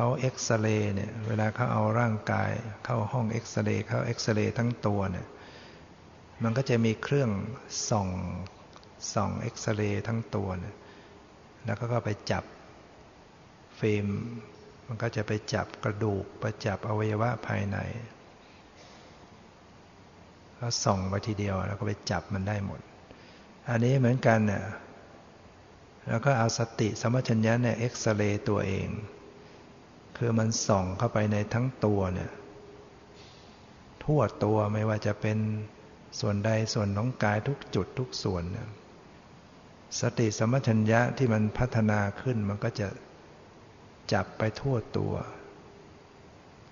เขาเอ็กซเรย์เนี่ยเวลาเขาเอาร่างกาย เข้าห้องเอ็กซเรย์เขาเอ็กซเรย์ทั้งตัวเนี่ยมันก็จะมีเครื่องส่องส่องเอ็กซเรย์ทั้งตัวเนี่ยแล้วก็ไปจับฟิล์มมันก็จะไปจับกระดูกไปจับอวัยวะภายในก็ส่องไปทีเดียวแล้วก็ไปจับมันได้หมด อันนี้เหมือนกันเนี่ยแล้วก็เอาสติสมัชัญญะเนี่ยเอ็กซเรย์ตัวเอง คือมันส่องเข้าไปในทั้งตัวเนี่ยทั่วตัวไม่ว่าจะเป็นส่วนใดส่วนของกายทุกจุดทุกส่วนเนี่ยสติสมัชัญญะที่มันพัฒนาขึ้นมันก็จะจับไปทั่วตัว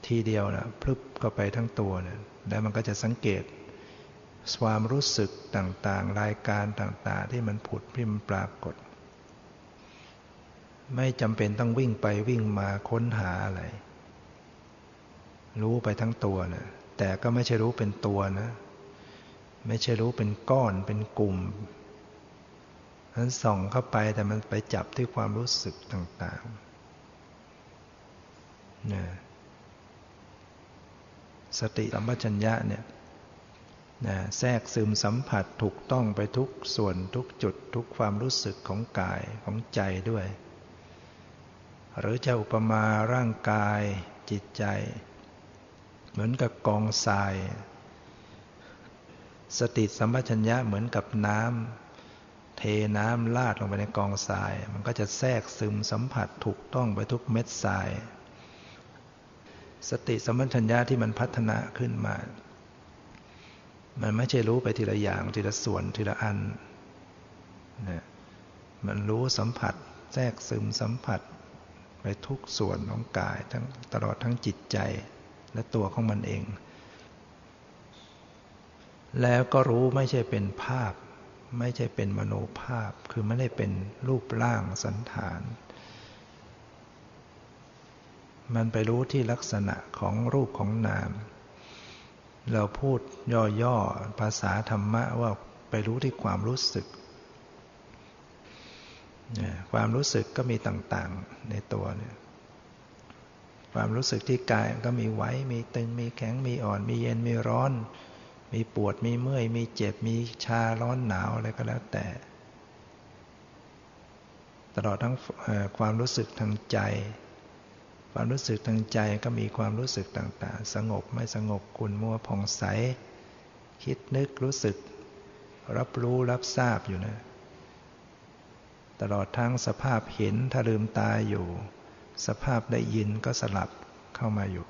ทีเดียวนะพลึบเข้าไปทั้งตัวเนี่ยแล้วมันก็จะสังเกต ความรู้สึกต่างๆ รายการต่างๆ ที่มันผุดพิมพ์ปรากฏ ไม่จำเป็นต้องวิ่งไปวิ่งมาค้นหาอะไร รู้ไปทั้งตัวนะแต่ก็ไม่ใช่รู้เป็นตัวนะ ไม่ใช่รู้เป็นก้อนเป็นกลุ่มนั้นส่องเข้าไปแต่มันไปจับที่ความรู้สึกต่างๆนะสติสัมปชัญญะเนี่ยนะแทรกซึมสัมผัสถูกต้องไปทุกส่วนทุกจุดทุกความรู้สึกของกายของใจด้วย หรือจะอุปมาร่างกายจิตใจ เหมือนกับกองทราย สติสัมปชัญญะเหมือนกับน้ำเทน้ำลาดลงไปในกองทราย มันก็จะแทรกซึมสัมผัสถูกต้องไปทุกเม็ดทราย สติสัมปชัญญะที่มันพัฒนาขึ้นมา มันไม่ใช่รู้ไปทีละอย่างทีละส่วนทีละอันนะมันรู้สัมผัส แทรกซึมสัมผัส ไปทุกส่วนของกายทั้งตลอดทั้งจิตใจและตัวของมันเอง แล้วก็รู้ไม่ใช่เป็นภาพ ไม่ใช่เป็นมโนภาพ คือไม่ได้เป็นรูปร่างสันฐาน มันไปรู้ที่ลักษณะของรูปของนาม เราพูดย่อๆภาษาธรรมะว่าไปรู้ที่ความรู้สึก ความรู้สึกก็มีต่างๆในตัวเนี่ยความรู้สึกที่กายก็มีไว้มีตึงมีแข็งมีอ่อน มีเย็นมีร้อน มีปวดมีเมื่อย มีเจ็บมีชาร้อนหนาวอะไรก็แล้วแต่ ตลอดทั้งความรู้สึกทางใจ ความรู้สึกทางใจก็มีความรู้สึกต่างๆ สงบไม่สงบคุณมัวผ่องใส คิดนึกรู้สึก รับรู้รับทราบอยู่นะ ตลอดทั้งสภาพเห็นถ้าลืมตาอยู่ สภาพได้ยินก็สลับเข้ามาอยู่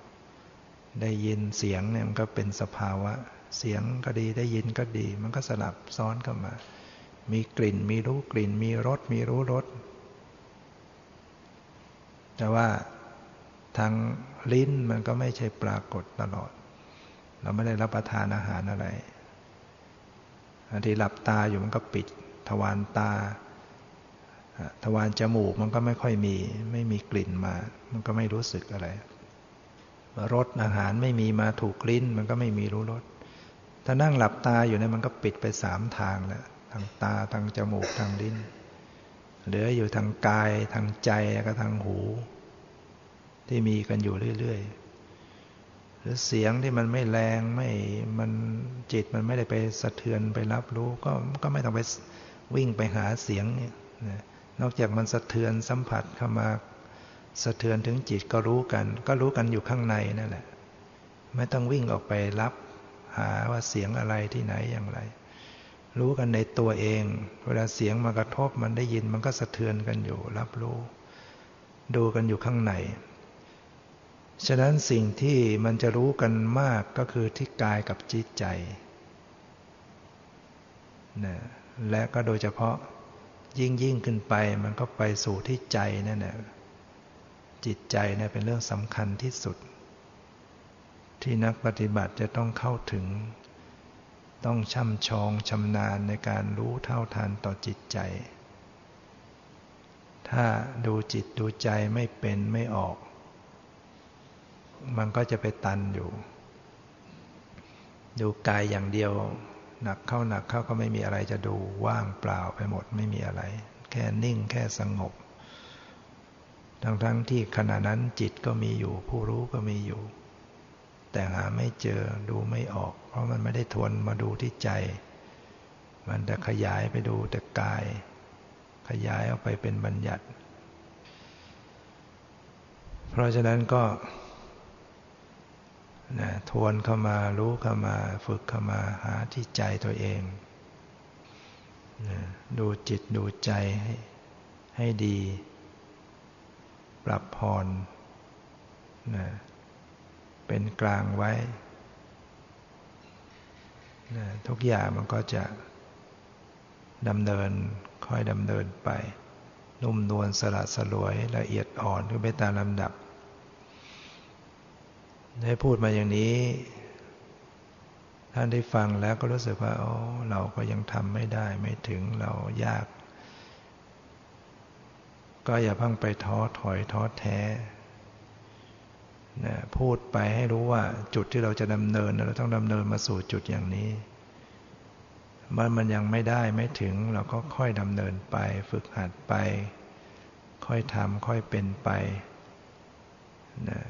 ได้ยินเสียงเนี่ยมันก็เป็นสภาวะ เสียงก็ดีได้ยินก็ดี มันก็สลับซ้อนเข้ามา มีกลิ่นมีรู้กลิ่น มีรสมีรู้รสแต่ว่าทางลิ้นมันก็ไม่ใช่ปรากฏตลอด เราไม่ได้รับประทานอาหารอะไรอันที่หลับตาอยู่มันก็ปิด ทวารตา ทวารจมูกมันก็ไม่ค่อยมี ไม่มีกลิ่นมา มันก็ไม่รู้สึกอะไรรสอาหารไม่มีมาถูกลิ้น มันก็ไม่มีรู้รสถ้านั่งหลับตาอยู่เนี่ยมันก็ปิดไปสามทางแล้วทางตาทางจมูกทางลิ้น เหลืออยู่ทางกายทางใจแล้วก็ทางหู ที่มีกันอยู่เรื่อยๆหรือเสียงที่มันไม่แรงไม่มันจิตมันไม่ได้ไปสะเทือนไปรับรู้ ก็ก็ไม่ต้องไปวิ่งไปหาเสียงเนี่ย นอกจากมันสะเทือนสัมผัสเข้ามาสะเทือนถึงจิตก็รู้กัน ก็รู้กันอยู่ข้างในนั่นแหละ ไม่ต้องวิ่งออกไปรับ หาว่าเสียงอะไรที่ไหนอย่างไร รู้กันในตัวเอง เวลาเสียงมากระทบมันได้ยินมันก็สะเทือนกันอยู่ รับรู้ ดูกันอยู่ข้างใน ฉะนั้นสิ่งที่มันจะรู้กันมากก็คือที่กายกับจิตใจนะและก็โดยเฉพาะ ยิ่งยิ่งขึ้นไปมันก็ไปสู่ที่ใจนั่นแหละจิตใจเนี่ยเป็นเรื่องสำคัญที่สุด ที่นักปฏิบัติจะต้องเข้าถึง ต้องช่ำชองชำนาญในการรู้เท่าทันต่อจิตใจ ถ้าดูจิตดูใจไม่เป็นไม่ออก มันก็จะไปตันอยู่ ดูกายอย่างเดียว หนักเข้าหนักเข้าก็ไม่มีอะไรจะดูว่างเปล่าไปหมดไม่มีอะไร แค่นิ่งแค่สงบ ทั้งทั้งที่ขณะนั้นจิตก็มีอยู่ ผู้รู้ก็มีอยู่ แต่หาไม่เจอดูไม่ออก เพราะมันไม่ได้ทวนมาดูที่ใจ มันจะขยายไปดูแต่กาย ขยายออกไปเป็นบัญญัติ เพราะฉะนั้นก็ นะทวนเข้ามารู้เข้ามาฝึกเข้ามาหาที่ใจตัวเองนะดูจิตดูใจให้ให้ดี ปรับพรนะเป็นกลางไว้นะทุกอย่างมันก็จะดำเนินค่อยดำเนินไป นุ่มนวลสละสลวยละเอียดอ่อนขึ้นไปตามลำดับ ได้พูดมาอย่างนี้ ท่านได้ฟังแล้วก็รู้สึกว่าโอ้เราก็ยังทำไม่ได้ไม่ถึงเรายาก ก็อย่าเพิ่งไปท้อถอยท้อแท้นะพูดไปให้รู้ว่าจุดที่เราจะดำเนินเราต้องดำเนินมาสู่จุดอย่างนี้มันมันยังไม่ได้ไม่ถึงเราก็ค่อยดำเนินไป ฝึกหัดไป ค่อยทำค่อยเป็นไปนะ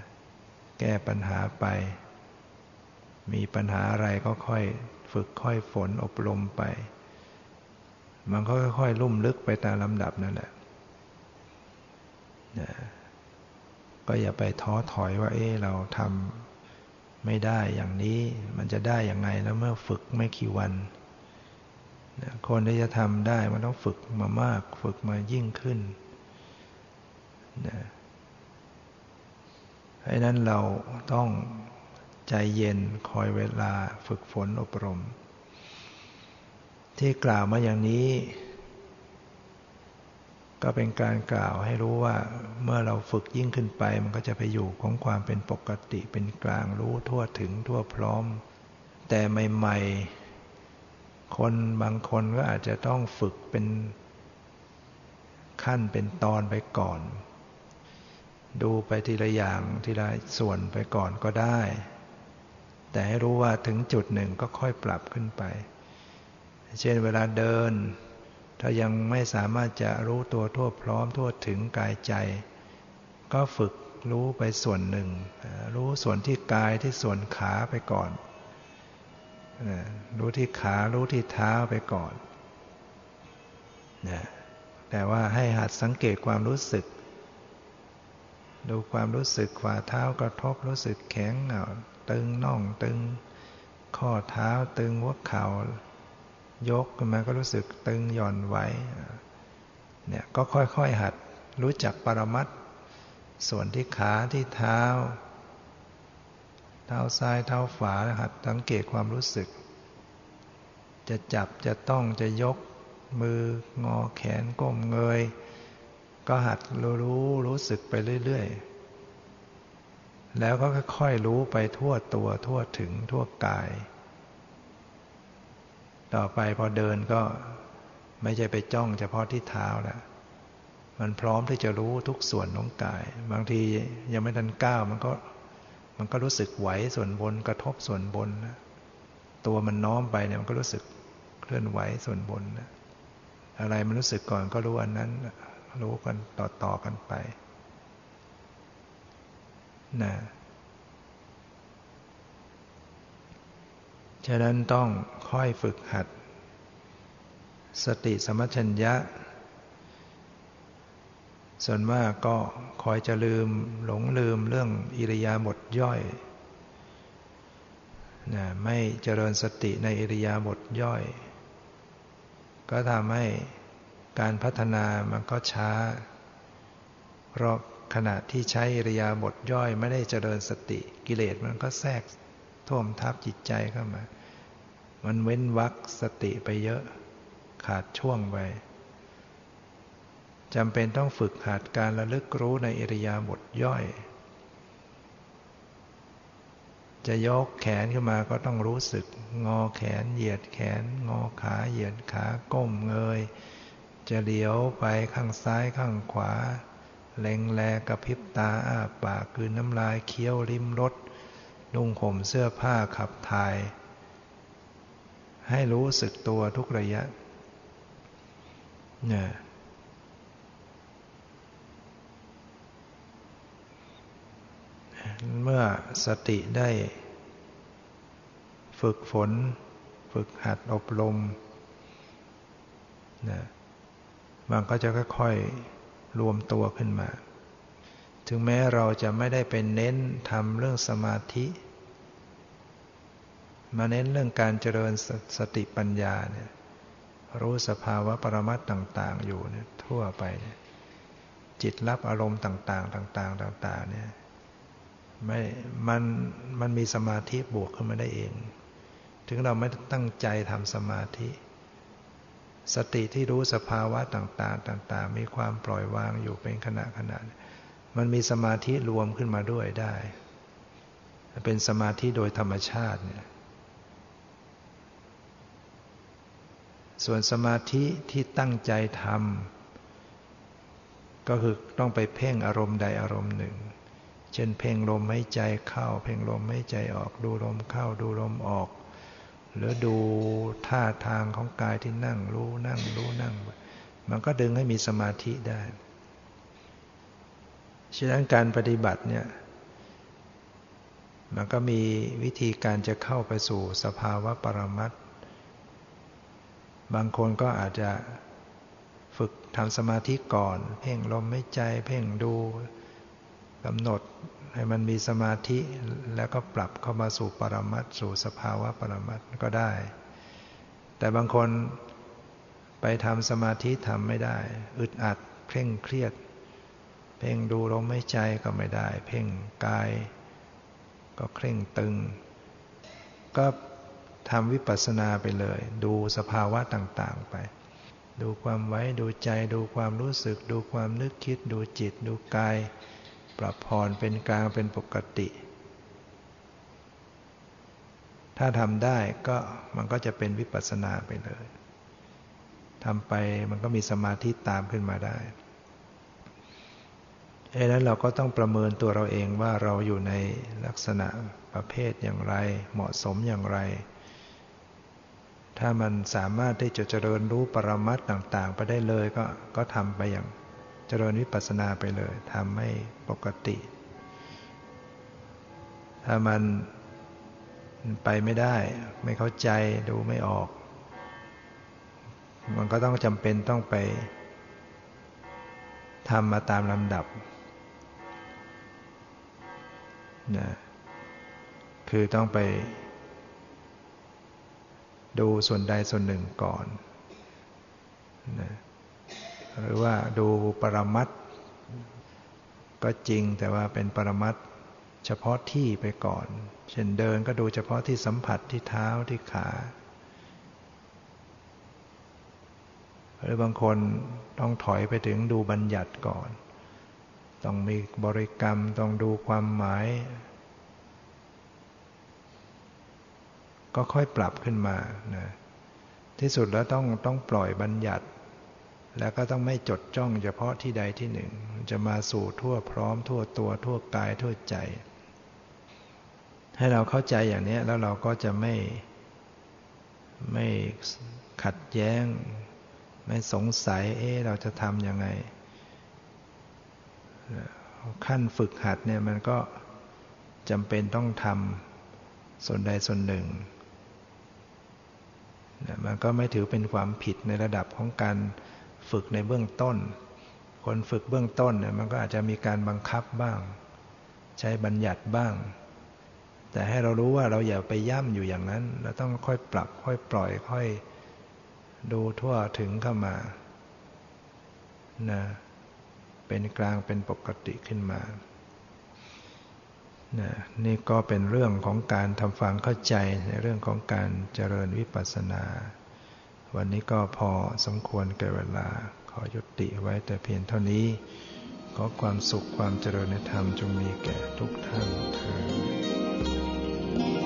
แก้ปัญหาไป มีปัญหาอะไรก็ค่อยฝึกค่อยฝนอบรมไป มันก็ค่อยๆลุ่มลึกไปตามลำดับนั่นแหละนะก็อย่าไปท้อถอยว่า เอ๊เราทำไม่ได้อย่างนี้มันจะได้อย่างไงแล้วเมื่อฝึกไม่กี่วันคนที่จะทำได้มันต้องฝึกมามาก ฝึกมายิ่งขึ้นนะ เพราะนั้นเราต้องใจเย็นคอยเวลาฝึกฝนอบรม ที่กล่าวมาอย่างนี้ ก็เป็นการกล่าวให้รู้ว่าเมื่อเราฝึกยิ่งขึ้นไป มันก็จะไปอยู่ของความเป็นปกติเป็นกลางรู้ทั่วถึงทั่วพร้อม แต่ใหม่ ๆ คนบางคนก็อาจจะต้องฝึกเป็นขั้นเป็นตอนไปก่อน ดูไปทีละอย่างทีละส่วนไปก่อนก็ได้ แต่ให้รู้ว่าถึงจุดหนึ่งก็ค่อยปรับขึ้นไป เช่นเวลาเดิน ถ้ายังไม่สามารถจะรู้ตัวทั่วพร้อมทั่วถึงกายใจ ก็ฝึกรู้ไปส่วนหนึ่ง รู้ส่วนที่กายที่ส่วนขาไปก่อน รู้ที่ขารู้ที่เท้าไปก่อน แต่ว่าให้หัดสังเกตความรู้สึก ดูความรู้สึกฝ่าเท้ากระทบรู้สึกแข็งตึงน่องตึง ข้อเท้าตึงหัวเข่ายกขึ้นมาก็รู้สึกตึงหย่อนไหวเนี่ยก็ค่อยๆหัดรู้จักปรมัตส่วนที่ขาที่เท้า เท้าซ้ายเท้าขวาหัดสังเกตความรู้สึก จะจับจะต้องจะยกมืองอแขนก้มเงย ก็หัดรู้รู้สึกไปเรื่อยๆ แล้วก็ค่อยๆรู้ไปทั่วตัวทั่วถึงทั่วกาย ต่อไปพอเดินก็ไม่ใช่ไปจ้องเฉพาะที่เท้าแล้วมันพร้อมที่จะรู้ทุกส่วนของกาย บางทียังไม่ทันก้าวมันก็มันก็รู้สึกไหวส่วนบนกระทบส่วนบนนะตัวมันน้อมไปเนี่ยมันก็รู้สึกเคลื่อนไหวส่วนบนนะอะไรมันรู้สึกก่อนก็รู้อันนั้น รู้กันต่อๆกันไปนะฉะนั้นต้องค่อยฝึกหัด สติสมัชัญญะ ส่วนมากก็คอยจะลืมหลงลืมเรื่องอิริยาบถย่อยนะไม่เจริญสติในอิริยาบถย่อย ก็ทำให้ การพัฒนามันก็ช้า เพราะขณะที่ใช้อิริยาบทย่อยไม่ได้เจริญสติกิเลสมันก็แทรกท่วมทับจิตใจเข้ามา มันเว้นวักสติไปเยอะ ขาดช่วงไปจำเป็นต้องฝึกหัดการระลึกรู้ในอิริยาบทย่อย จะยกแขนขึ้นมาก็ต้องรู้สึก งอแขนเหยียดแขน งอขาเหยียดขาก้มเงย จะเลี้ยวไปข้างซ้ายข้างขวา เล็งแลกระพริบตาอ้าปากคืนน้ำลายเคี้ยวริมรถนุ่งห่มเสื้อผ้าขับถ่าย ให้รู้สึกตัวทุกระยะเนี่ยเมื่อสติได้ ฝึกฝน ฝึกหัดอบรมนะ มันก็จะค่อยๆรวมตัวขึ้นมา ถึงแม้เราจะไม่ได้เป็นเน้นทำเรื่องสมาธิ มาเน้นเรื่องการเจริญสสติปัญญาเนี่ยรู้สภาวะปรมัตต่าง ๆ อยู่เนี่ยทั่วไปเนี่ยจิตรับอารมณ์ต่าง ๆ ต่าง ๆ ต่าง ๆ เนี่ยไม่มันมันมีสมาธิบวกขึ้นมาได้เอง ถึงเราไม่ตั้งใจทำสมาธิ สติที่รู้สภาวะต่างๆ ต่าง ๆ มีความปล่อยวางอยู่เป็นขณะขณะมันมีสมาธิรวมขึ้นมาด้วยได้ เป็นสมาธิโดยธรรมชาติเนี่ยส่วนสมาธิที่ตั้งใจทำก็คือต้องไปเพ่งอารมณ์ใดอารมณ์หนึ่ง เช่นเพ่งลมให้ใจเข้า เพ่งลมให้ใจออก ดูลมเข้าดูลมออก หรือดูท่าทางของกายที่นั่งรู้นั่งรู้นั่ง มันก็ดึงให้มีสมาธิได้ ฉะนั้นการปฏิบัติเนี่ย มันก็มีวิธีการจะเข้าไปสู่สภาวะปรมัตบางคนก็อาจจะฝึกทำสมาธิก่อน เพ่งลมไม่ใจ เพ่งดูกำหนด ให้มันมีสมาธิแล้วก็ปรับเข้ามาสู่ปรมัตสู่สภาวะปรมัตก็ได้ แต่บางคนไปทำสมาธิทำไม่ได้ อึดอัดเคร่งเครียด เพ่งดูลมไม่ใจก็ไม่ได้ เพ่งกาย ก็เคร่งตึง ก็ทำวิปัสสนาไปเลย ดูสภาวะต่างๆไป ดูความไว้ดูใจดูความรู้สึก ดูความนึกคิด ดูจิต ดูกาย ปรับผ่อนเป็นกลางเป็นปกติ ถ้าทำได้ก็มันก็จะเป็นวิปัสสนาไปเลยทำไปมันก็มีสมาธิตามขึ้นมาได้เอ้แล้วเราก็ต้องประเมินตัวเราเองว่าเราอยู่ในลักษณะประเภทอย่างไร เหมาะสมอย่างไร ถ้ามันสามารถที่จะเจริญรู้ปรมัตต่าง ๆ ไปได้เลยก็ก็ทำไปอย่าง เจริญวิปัสสนาไปเลยทำให้ปกติ ถ้ามันไปไม่ได้ ไม่เข้าใจดูไม่ออก มันก็ต้องจำเป็นต้องไปทำมาตามลำดับนะคือต้องไป ดูส่วนใดส่วนหนึ่งก่อนนะ หรือว่าดูปรมัตก็จริงแต่ว่าเป็นปรมัตเฉพาะที่ไปก่อน เช่นเดินก็ดูเฉพาะที่สัมผัสที่เท้าที่ขา หรือบางคนต้องถอยไปถึงดูบัญญัติก่อน ต้องมีบริกรรมต้องดูความหมาย ก็ค่อยปรับขึ้นมานะที่สุดแล้วต้องต้องปล่อยบัญญัติ แล้วก็ต้องไม่จดจ้องเฉพาะที่ใดที่หนึ่ง จะมาสู่ทั่วพร้อมทั่วตัวทั่วกายทั่วใจ ให้เราเข้าใจอย่างนี้แล้วเราก็จะไม่ไม่ขัดแย้ง ไม่สงสัยเอ๊ะเราจะทำยังไง ขั้นฝึกหัดเนี่ยมันก็จำเป็นต้องทำส่วนใดส่วนหนึ่งมันก็ไม่ถือเป็นความผิดในระดับของการ ฝึกในเบื้องต้น คนฝึกเบื้องต้นเนี่ยมันก็อาจจะมีการบังคับบ้าง ใช้บัญญัติบ้าง แต่ให้เรารู้ว่าเราอย่าไปย่ำอยู่อย่างนั้น เราต้องค่อยปรับ ค่อยปล่อย ค่อยดูทั่วถึงเข้ามานะเป็นกลางเป็นปกติขึ้นมานะนี่ก็เป็นเรื่องของการทำฟังเข้าใจในเรื่องของการเจริญวิปัสสนา วันนี้ก็พอสมควรแก่เวลา ขอยุติไว้แต่เพียงเท่านี้ ขอความสุขความเจริญในธรรมจงมีแก่ทุกท่านเถิด